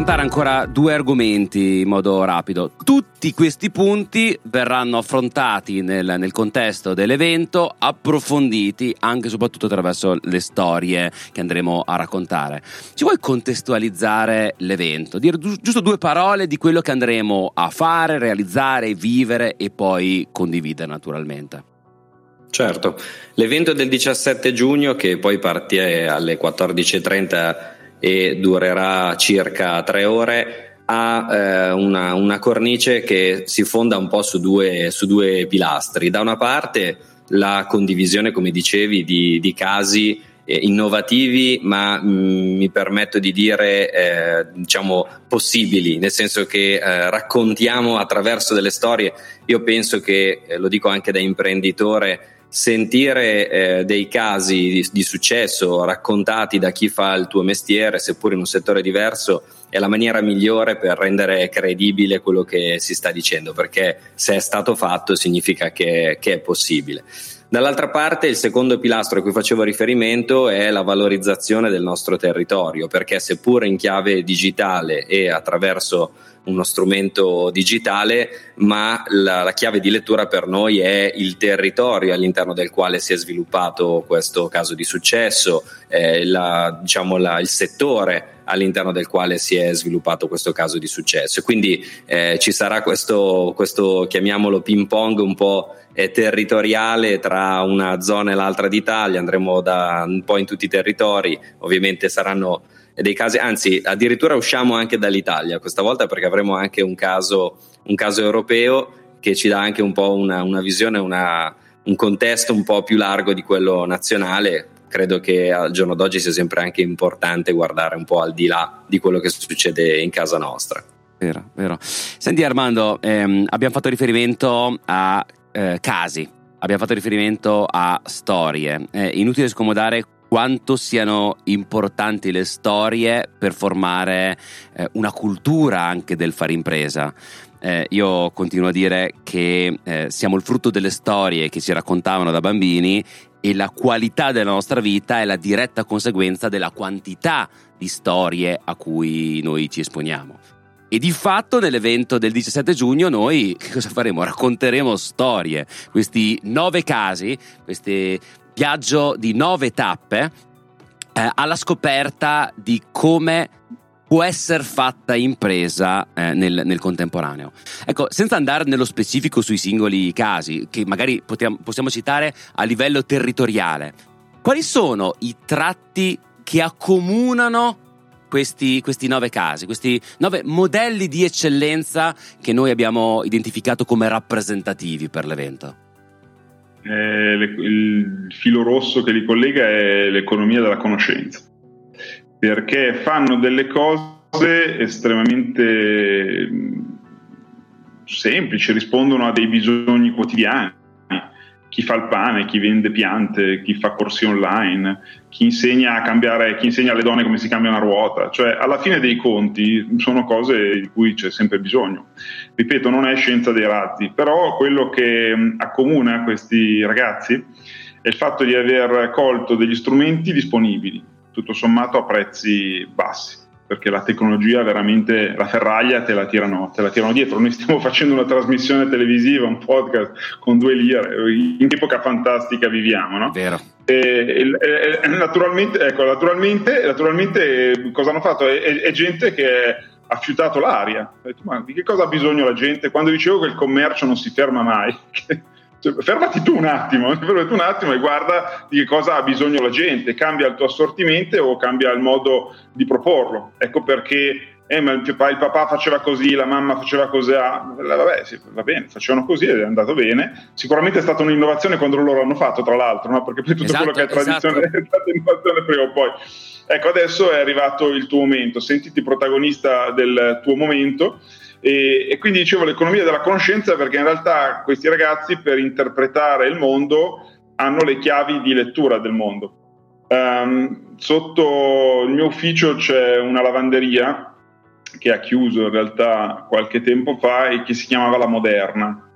affrontare ancora due argomenti in modo rapido. Tutti questi punti verranno affrontati nel, nel, contesto dell'evento, approfonditi anche e soprattutto attraverso le storie che andremo a raccontare. Ci vuoi contestualizzare l'evento? Dire giusto due parole di quello che andremo a fare, realizzare, vivere e poi condividere naturalmente. Certo, l'evento del 17 giugno che poi parte alle 14.30 e durerà circa tre ore, ha eh, una, una, cornice che si fonda un po' su due, su due pilastri. Da una parte la condivisione, come dicevi, di, di casi eh, innovativi, ma mh, mm, mi permetto di dire eh, diciamo possibili, nel senso che eh, raccontiamo attraverso delle storie. Io penso che, eh, lo dico anche da imprenditore, sentire eh, dei casi di, di, successo raccontati da chi fa il tuo mestiere, seppur in un settore diverso, è la maniera migliore per rendere credibile quello che si sta dicendo, perché se è stato fatto significa che, che è possibile. Dall'altra parte il secondo pilastro a cui facevo riferimento è la valorizzazione del nostro territorio, perché seppur in chiave digitale e attraverso uno strumento digitale, ma la, la, chiave di lettura per noi è il territorio all'interno del quale si è sviluppato questo caso di successo, eh, la, diciamo la, il settore all'interno del quale si è sviluppato questo caso di successo. Quindi eh, ci sarà questo, questo, chiamiamolo ping pong un po' territoriale tra una zona e l'altra d'Italia, andremo da un po' in tutti i territori, ovviamente saranno dei casi, anzi addirittura usciamo anche dall'Italia questa volta perché avremo anche un caso, un caso europeo che ci dà anche un po' una, una visione, una, un contesto un po' più largo di quello nazionale. Credo che al giorno d'oggi sia sempre anche importante guardare un po' al di là di quello che succede in casa nostra. Vero, vero. Senti Armando, ehm, abbiamo fatto riferimento a eh, casi, abbiamo fatto riferimento a storie. È inutile scomodare quanto siano importanti le storie per formare eh, una cultura anche del fare impresa. Eh, io continuo a dire che eh, siamo il frutto delle storie che ci raccontavano da bambini e la qualità della nostra vita è la diretta conseguenza della quantità di storie a cui noi ci esponiamo. E di fatto nell'evento del 17 giugno noi che cosa faremo? Racconteremo storie, questi nove casi, questo viaggio di nove tappe eh, alla scoperta di come può essere fatta impresa eh, nel, nel, contemporaneo. Ecco, senza andare nello specifico sui singoli casi, che magari potiamo, possiamo citare a livello territoriale, quali sono i tratti che accomunano questi, questi, nove casi, questi nove modelli di eccellenza che noi abbiamo identificato come rappresentativi per l'evento? Eh, le, il filo rosso che li collega è l'economia della conoscenza, perché fanno delle cose estremamente mm, semplici, rispondono a dei bisogni quotidiani chi fa il pane, chi vende piante, chi fa corsi online, chi insegna cambiare, chi insegna alle donne come si cambia una ruota, cioè alla fine dei conti sono cose di cui c'è sempre bisogno. Ripeto, non è scienza dei razzi, però quello che accomuna questi ragazzi è il fatto di aver colto degli strumenti disponibili, tutto sommato a prezzi bassi perché la tecnologia veramente, la ferraglia te la, tirano, te la tirano dietro. Noi stiamo facendo una trasmissione televisiva, un podcast con due lire, in che epoca fantastica viviamo, no? Vero. E, e, naturalmente, ecco, naturalmente, naturalmente, cosa hanno fatto? È, è, è gente che ha fiutato l'aria. Detto, ma di che cosa ha bisogno la gente? Quando dicevo che il commercio non si ferma mai, cioè, fermati tu un attimo, fermati tu un attimo e guarda di che cosa ha bisogno la gente, cambia il tuo assortimento o cambia il modo di proporlo. Ecco perché eh, ma il, papà, il papà faceva così, la mamma faceva così, ah, vabbè, sì, va bene, facevano così ed è andato bene. Sicuramente è stata un'innovazione quando loro l'hanno fatto, tra l'altro, no? perché poi tutto esatto, quello che è tradizione esatto. è stata innovazione prima o poi. Ecco, adesso è arrivato il tuo momento, sentiti protagonista del tuo momento e, e, quindi dicevo l'economia della conoscenza perché in realtà questi ragazzi per interpretare il mondo hanno le chiavi di lettura del mondo. Um, sotto il mio ufficio c'è una lavanderia che ha chiuso in realtà qualche tempo fa e che si chiamava La Moderna.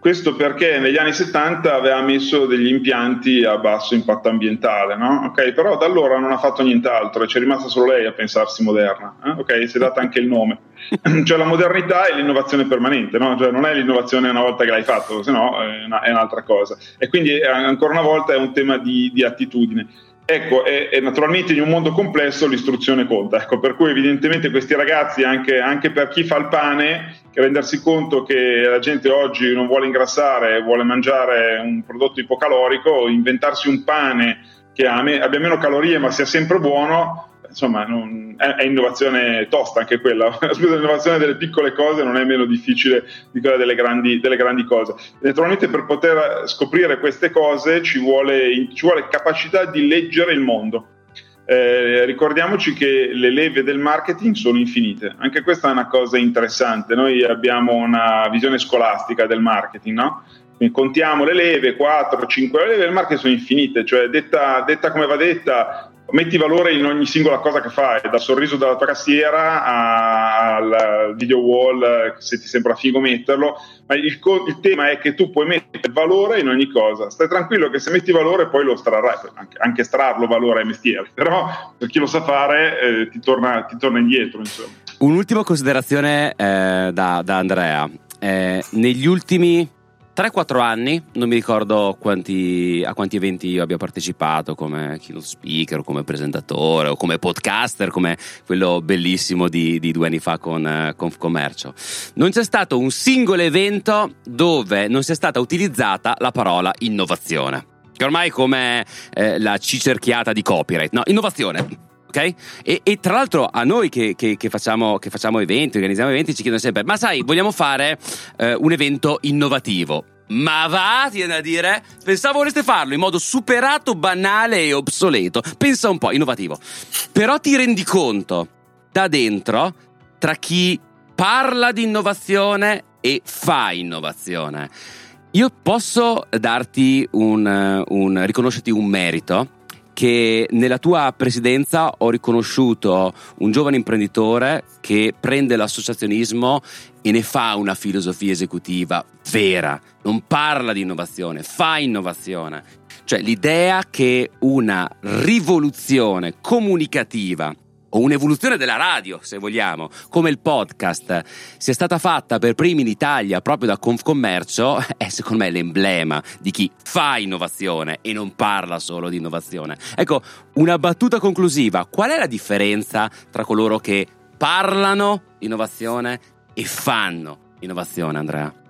Questo perché negli anni 70 aveva messo degli impianti a basso impatto ambientale, no? okay, però da allora non ha fatto nient'altro c'è rimasta solo lei a pensarsi moderna, eh? okay, si è data anche il nome. cioè la modernità è l'innovazione permanente, no? cioè, non è l'innovazione una volta che l'hai fatto, se no è, una, è un'altra cosa. E quindi ancora una volta è un tema di, di attitudine. Ecco, e, e, naturalmente in un mondo complesso l'istruzione conta, ecco, per cui evidentemente questi ragazzi, anche, anche, per chi fa il pane, rendersi conto che la gente oggi non vuole ingrassare, vuole mangiare un prodotto ipocalorico, inventarsi un pane che abbia meno calorie ma sia sempre buono, insomma, non, è, è, innovazione tosta anche quella. L'innovazione delle piccole cose non è meno difficile di quella delle grandi, delle grandi cose. Naturalmente, per poter scoprire queste cose ci vuole, ci vuole capacità di leggere il mondo. Eh, ricordiamoci che le leve del marketing sono infinite, anche questa è una cosa interessante. Noi abbiamo una visione scolastica del marketing, no? Contiamo le leve, 4, 5 le leve del marketing sono infinite, cioè detta, detta come va detta, metti valore in ogni singola cosa che fai, dal sorriso della tua cassiera al video wall, se ti sembra figo metterlo, ma il, il, tema è che tu puoi mettere valore in ogni cosa. Stai tranquillo che se metti valore poi lo estrarrai, anche, anche estrarlo valore è mestiere, però per chi lo sa fare eh, ti, torna, ti, torna, indietro. Insomma. Un'ultima considerazione eh, da, da, Andrea. Eh, negli ultimi 3-4 anni, non mi ricordo quanti, a quanti eventi io abbia partecipato come keynote speaker, come presentatore o come podcaster, come quello bellissimo di, di due anni fa con Confcommercio. Non c'è stato un singolo evento dove non sia stata utilizzata la parola innovazione, che ormai è come eh, la cicerchiata di copyright, no, innovazione. Okay? E, e, tra l'altro a noi che, che, che, facciamo, che, facciamo, eventi, organizziamo eventi, ci chiedono sempre: ma sai, vogliamo fare eh, un evento innovativo? Ma va, tiene a dire, pensavo vorreste farlo in modo superato, banale e obsoleto. Pensa un po', innovativo. Però ti rendi conto da dentro tra chi parla di innovazione e fa innovazione. Io posso darti un, un riconoscerti un merito che nella tua presidenza ho riconosciuto un giovane imprenditore che prende l'associazionismo e ne fa una filosofia esecutiva vera, non parla di innovazione, fa innovazione. Cioè l'idea che una rivoluzione comunicativa o un'evoluzione della radio, se vogliamo, come il podcast, sia stata fatta per primi in Italia proprio da Confcommercio, è secondo me l'emblema di chi fa innovazione e non parla solo di innovazione. Ecco, una battuta conclusiva, qual è la differenza tra coloro che parlano innovazione e fanno innovazione, Andrea?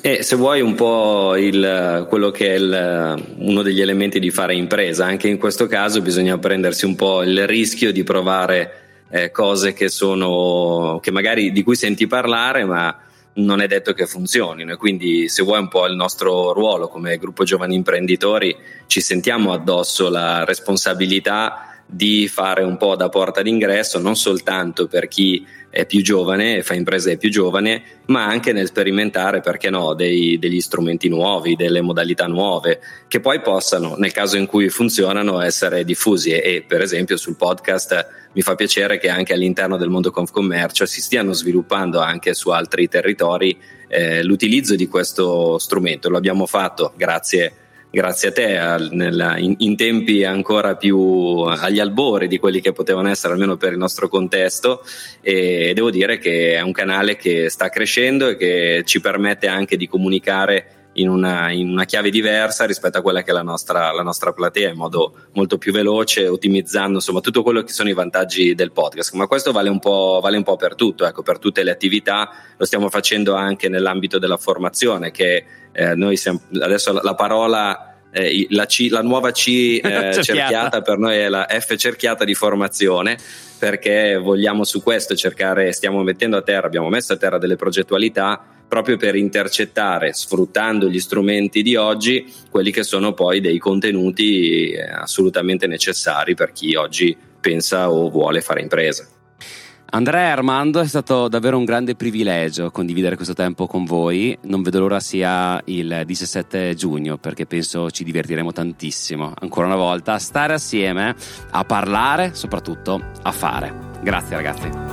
E se vuoi un po' il, quello che è il, uno degli elementi di fare impresa, anche in questo caso bisogna prendersi un po' il rischio di provare eh, cose che sono, che magari di cui senti parlare, ma non è detto che funzionino. E quindi, se vuoi un po' il nostro ruolo come gruppo giovani imprenditori, ci sentiamo addosso la responsabilità di fare un po' da porta d'ingresso, non soltanto per chi è più giovane, fa impresa è più giovane, ma anche nel sperimentare, perché no, dei, degli strumenti nuovi, delle modalità nuove, che poi possano, nel caso in cui funzionano, essere diffusi. E, e per esempio sul podcast mi fa piacere che anche all'interno del mondo Confcommercio si stiano sviluppando anche su altri territori eh, l'utilizzo di questo strumento. Lo abbiamo fatto grazie a grazie a te al, nella, in, in, tempi ancora più agli albori di quelli che potevano essere almeno per il nostro contesto. E devo dire che è un canale che sta crescendo e che ci permette anche di comunicare in una, in una chiave diversa rispetto a quella che è la nostra, la nostra platea in modo molto più veloce, ottimizzando insomma tutto quello che sono i vantaggi del podcast. Ma questo vale un po', vale un po per tutto, ecco, per tutte le attività, lo stiamo facendo anche nell'ambito della formazione, che eh, noi siamo, adesso la, la parola eh, la, C, la, nuova C eh, cerchiata per noi è la F cerchiata di formazione perché vogliamo su questo cercare, stiamo mettendo a terra, abbiamo messo a terra delle progettualità proprio per intercettare, sfruttando gli strumenti di oggi, quelli che sono poi dei contenuti eh, assolutamente necessari per chi oggi pensa o vuole fare impresa. Andrea e Armando è stato davvero un grande privilegio condividere questo tempo con voi. Non vedo l'ora sia il 17 giugno perché penso ci divertiremo tantissimo ancora una volta a stare assieme, a parlare, soprattutto a fare. Grazie ragazzi.